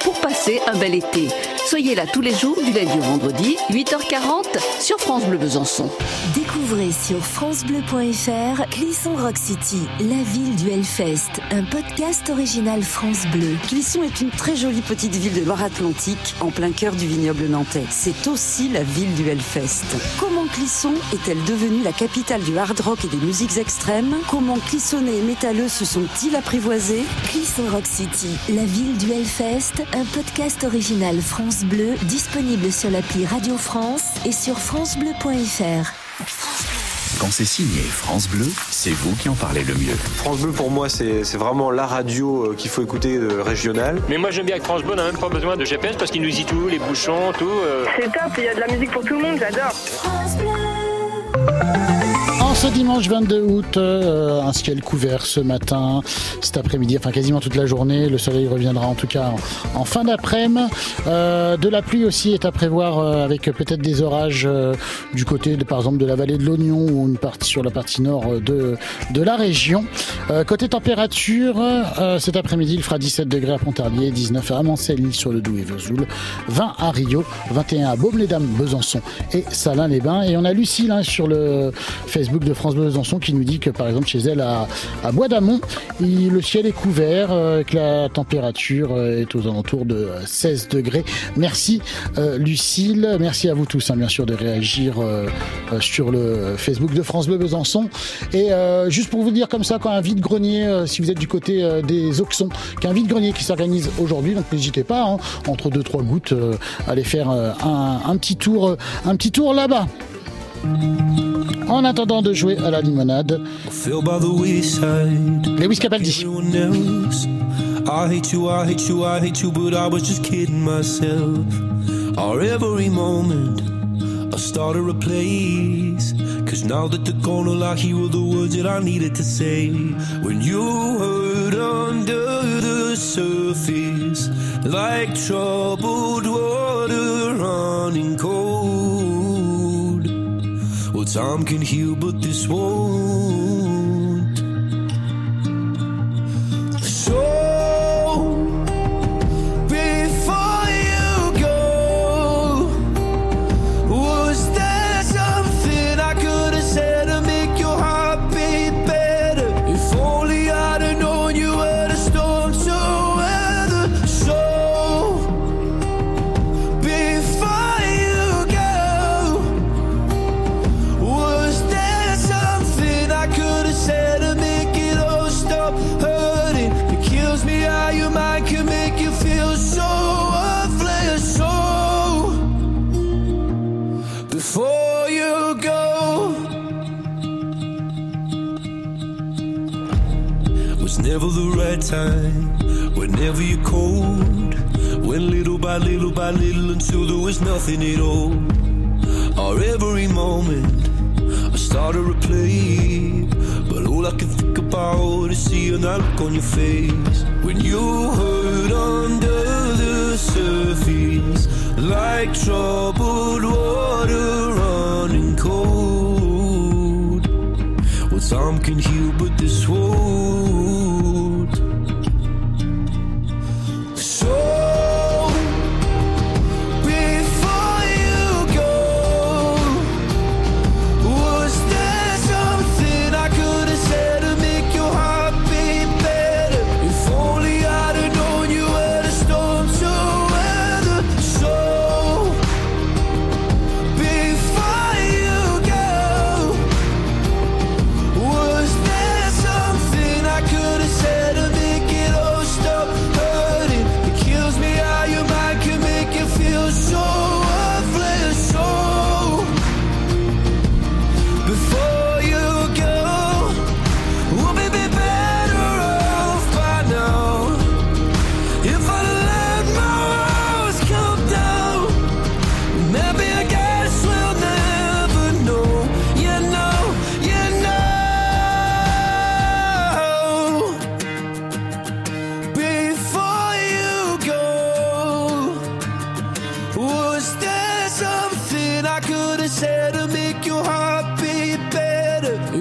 Pour passer un bel été. Soyez là tous les jours du lundi au vendredi, 8h40 sur France Bleu Besançon. Découvrez sur francebleu.fr Clisson Rock City, la ville du Hellfest, un podcast original France Bleu. Clisson est une très jolie petite ville de Loire-Atlantique en plein cœur du vignoble nantais. C'est aussi la ville du Hellfest. Comment Clisson est-elle devenue la capitale du hard rock et des musiques extrêmes? Comment Clissonnais et métalleux se sont-ils apprivoisés? Clisson Rock City, la ville du Hellfest un podcast original France Bleu disponible sur l'appli Radio France et sur francebleu.fr. Quand c'est signé France Bleu, c'est vous qui en parlez le mieux. France Bleu pour moi c'est vraiment la radio euh, qu'il faut écouter de régional. Mais moi j'aime bien que France Bleu, on n'a même pas besoin de GPS parce qu'il nous dit tout, les bouchons, tout. euh. C'est top, il y a de la musique pour tout le monde, j'adore. En dimanche 22 août, euh, un ciel couvert ce matin, cet après-midi, enfin quasiment toute la journée. Le soleil reviendra en tout cas en, fin d'après-midi. Euh, de la pluie aussi est à prévoir euh, avec peut-être des orages du côté de, par exemple de la vallée de l'Oignon ou une partie sur la partie nord de, la région. Côté température, cet après-midi il fera 17 degrés à Pontarlier, 19 à Amancelli sur le Doubs et Vesoul, 20 à Rio, 21 à Baume-les-Dames, Besançon et Salins-les-Bains. Et on a Lucille hein, sur le Facebook de France Besançon qui nous dit que par exemple chez elle à, Bois d'Amont, le ciel est couvert, euh, que la température euh, est aux alentours de euh, 16 degrés. Merci euh, Lucille, merci à vous tous hein, bien sûr de réagir euh, euh, sur le Facebook de France Bleu Besançon. Et euh, juste pour vous dire comme ça, quand un vide-grenier, euh, si vous êtes du côté euh, des Auxons, qu'un vide-grenier qui s'organise aujourd'hui, donc n'hésitez pas, hein, entre deux trois gouttes, euh, aller faire euh, un, petit tour, euh, un petit tour là-bas. En attendant de jouer à la limonade, the. Lewis Capaldi. I hate you, I hate you, I hate you, but I was just kidding myself. Our every moment, I started a place. Cause now that gone, all I hear were the words that I needed to say. When you hurt under the surface, like troubled water running cold. Time can heal, but this won't. Time. Whenever you're cold, went little by little by little until there was nothing at all. Our every moment. I started to play, but all I can think about is seeing that look on your face when you hurt under the surface, like troubled water running cold. Well, time can heal, but this won't.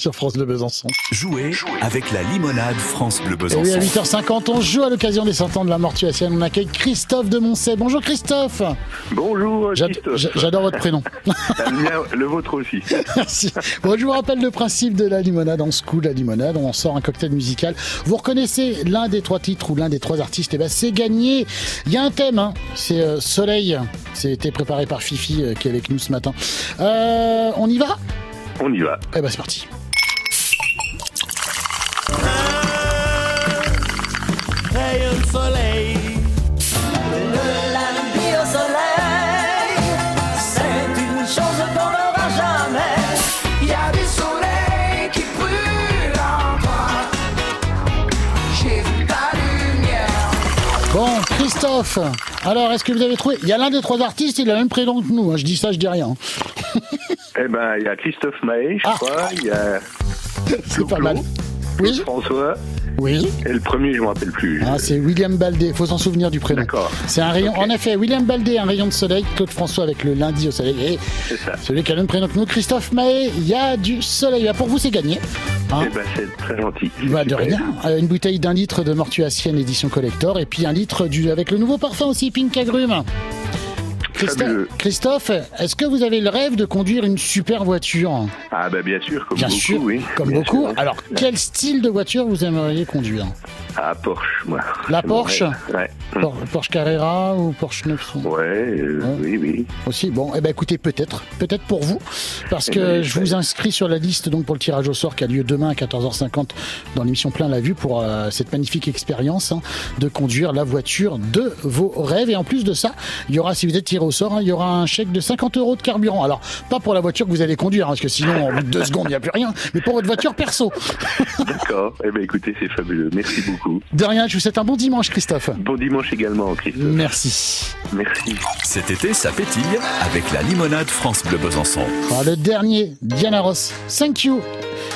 sur France Bleu Besançon. Jouez avec la limonade France Bleu Et Besançon. oui, à 8h50, on joue à l'occasion des 100 ans de la mortuation. On accueille Christophe de Moncey. Bonjour Christophe. Bonjour, Christophe. j'a- J'adore votre prénom. Le, vôtre aussi. Merci. Bon, je vous rappelle le principe de la limonade. On secoue la limonade, on en sort un cocktail musical. Vous reconnaissez l'un des trois titres ou l'un des trois artistes, et ben c'est gagné. Il y a un thème, hein. c'est euh, Soleil. C'était préparé par Fifi euh, qui est avec nous ce matin. Euh, on y va? On y va. Eh ben c'est parti. Soleil. Le lundi au soleil, c'est une chose qu'on n'aura jamais. Il y a du soleil qui brûle en toi. J'ai vu ta lumière. Bon, Christophe, alors est-ce que vous avez trouvé Il y a l'un des trois artistes, il a le même prénom que nous. hein. Je dis ça, je dis rien. Eh ben, il y a Christophe Maé, je Ah. crois. Il y a C'est pas mal. Oui, François. Oui. Et le premier, je ne me rappelle plus. Ah, c'est William Baldé, faut s'en souvenir du prénom. D'accord. C'est un rayon, en effet, William Baldé, un rayon de soleil, Claude François avec le lundi au soleil, C'est ça. celui qui a le même prénom que nous, Christophe Mahé, il y a du soleil. Ah, Pour vous, c'est gagné. Hein Eh ben, c'est très gentil. Bah, de rien. Euh, Une bouteille d'un litre de Mortuacienne édition collector, et puis un litre du, avec le nouveau parfum aussi, Pink Agrume. Christophe, est-ce que vous avez le rêve de conduire une super voiture Ah, bah, bien sûr, comme Bien beaucoup, sûr, oui. comme Bien beaucoup. sûr. Alors, quel style de voiture vous aimeriez conduire Ah, Porsche, moi. La Porsche. Ouais. Por- Porsche Carrera ou Porsche 900 Ouais, euh, Ouais. oui, oui. aussi. Bon, eh ben écoutez, peut-être, peut-être pour vous, parce Eh que ben, je vous inscris sur la liste donc pour le tirage au sort qui a lieu demain à 14h50 dans l'émission Plein la vue pour euh, cette magnifique expérience hein, de conduire la voiture de vos rêves. Et en plus de ça, il y aura, si vous êtes tiré au sort, hein, il y aura un chèque de 50 euros de carburant. Alors, pas pour la voiture que vous allez conduire, hein, parce que sinon, en bout de deux secondes, il n'y a plus rien, mais pour votre voiture perso. D'accord. Eh ben, écoutez, c'est fabuleux. Merci beaucoup. De rien, je vous souhaite un bon dimanche, Christophe. Bon dimanche également, Christophe. Merci. Merci. Cet été, ça pétille avec la limonade France Bleu Besançon. Ah, le dernier, Diana Ross. Thank you.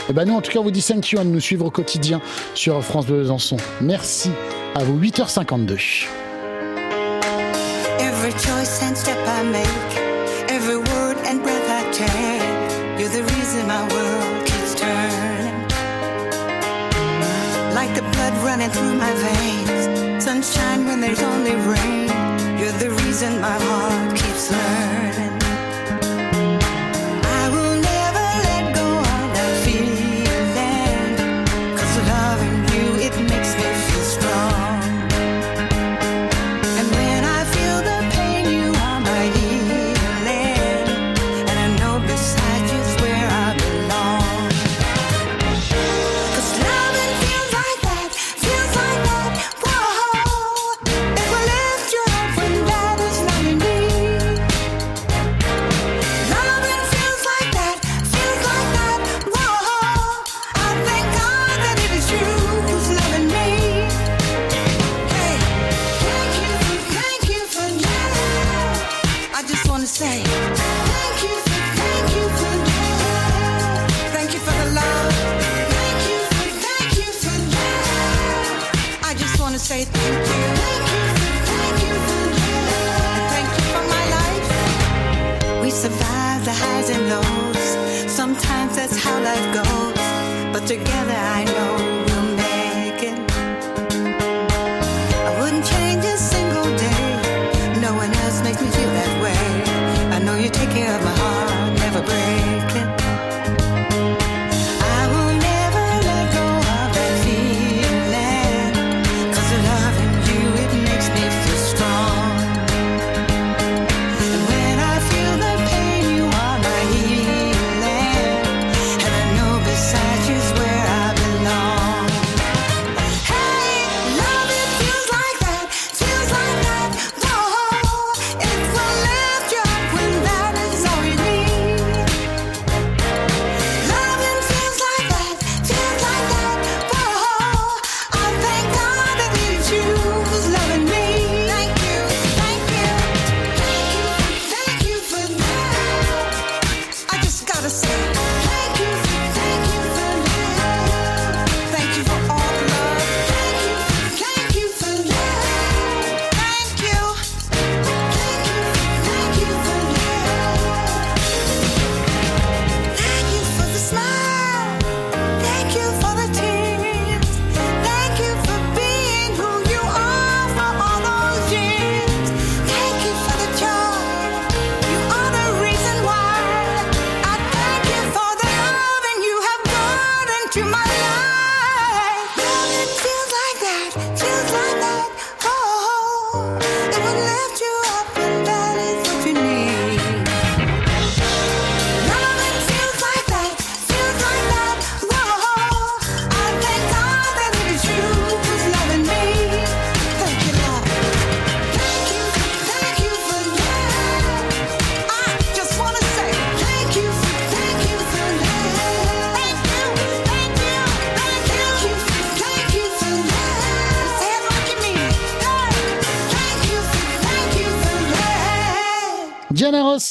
Eh ben nous, en tout cas, on vous dit thank you de nous suivre au quotidien sur France Bleu Besançon. Merci à vous, 8h52. Every choice and step I make, every word and breath I take, you're the reason my world keeps turning. Like the blood running through my veins, sunshine when there's only rain, you're the reason my heart keeps learning. Want to say thank you. Thank you for, thank you for love. And thank you for my life. We survive the highs and lows. Sometimes that's how life goes. But together I know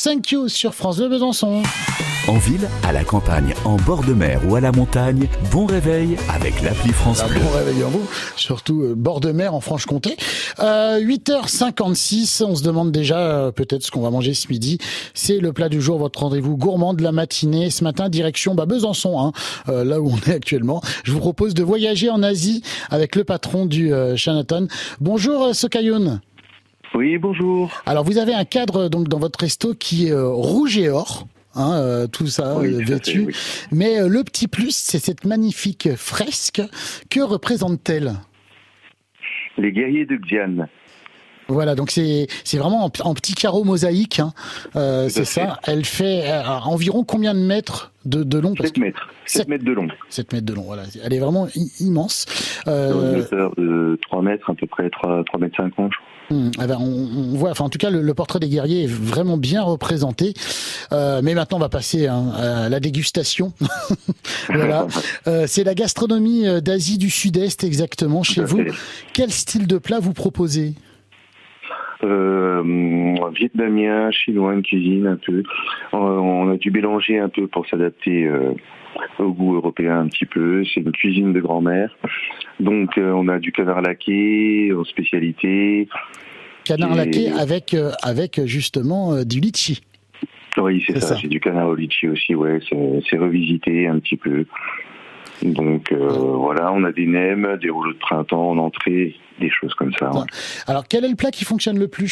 thank you sur France Bleu Besançon. En ville, à la campagne, en bord de mer ou à la montagne, bon réveil avec l'appli France Ah, Bleu. bon réveil en vous, surtout euh, bord de mer en Franche-Comté. Euh, 8h56, on se demande déjà euh, peut-être ce qu'on va manger ce midi. C'est le plat du jour, votre rendez-vous gourmand de la matinée. Ce matin, direction bah, Besançon, hein, euh, là où on est actuellement. Je vous propose de voyager en Asie avec le patron du euh, Shanaton. Bonjour Sokayoun. Oui, bonjour. Alors vous avez un cadre donc dans votre resto qui est euh, rouge et or. Hein, euh, tout ça Oui, euh, vêtu. oui. Mais euh, le petit plus, c'est cette magnifique fresque. Que représente-t-elle? Les guerriers de Xi'an. Voilà, donc c'est c'est vraiment en, petit carreau mosaïque. Hein. Euh, c'est ça. Elle fait euh, environ combien de mètres de, de long? 7 mètres. 7 mètres de long. 7 mètres de long, voilà. Elle est vraiment immense. Une Euh, hauteur de 3 mètres, à peu près 3, 3 mètres 50. je crois. hum, eh ben, on, on voit, enfin en tout cas, le, le portrait des guerriers est vraiment bien représenté. Euh, mais maintenant, on va passer hein, à la dégustation. voilà. Euh, c'est la gastronomie euh, d'Asie du Sud-Est exactement chez vous. Quel style de plat vous proposez? Vietnamien, chinois, une cuisine un peu. Euh, on a dû mélanger un peu pour s'adapter euh, au goût européen un petit peu. C'est une cuisine de grand-mère. Donc euh, on a du canard laqué en spécialité. Canard Et- laqué avec euh, avec justement euh, du litchi. Oui, c'est ça. ça. C'est du canard au litchi aussi, ouais. C'est revisité un petit peu. Donc euh, voilà, on a des nems, des rouleaux de printemps en entrée, des choses comme ça. ouais. Alors, quel est le plat qui fonctionne le plus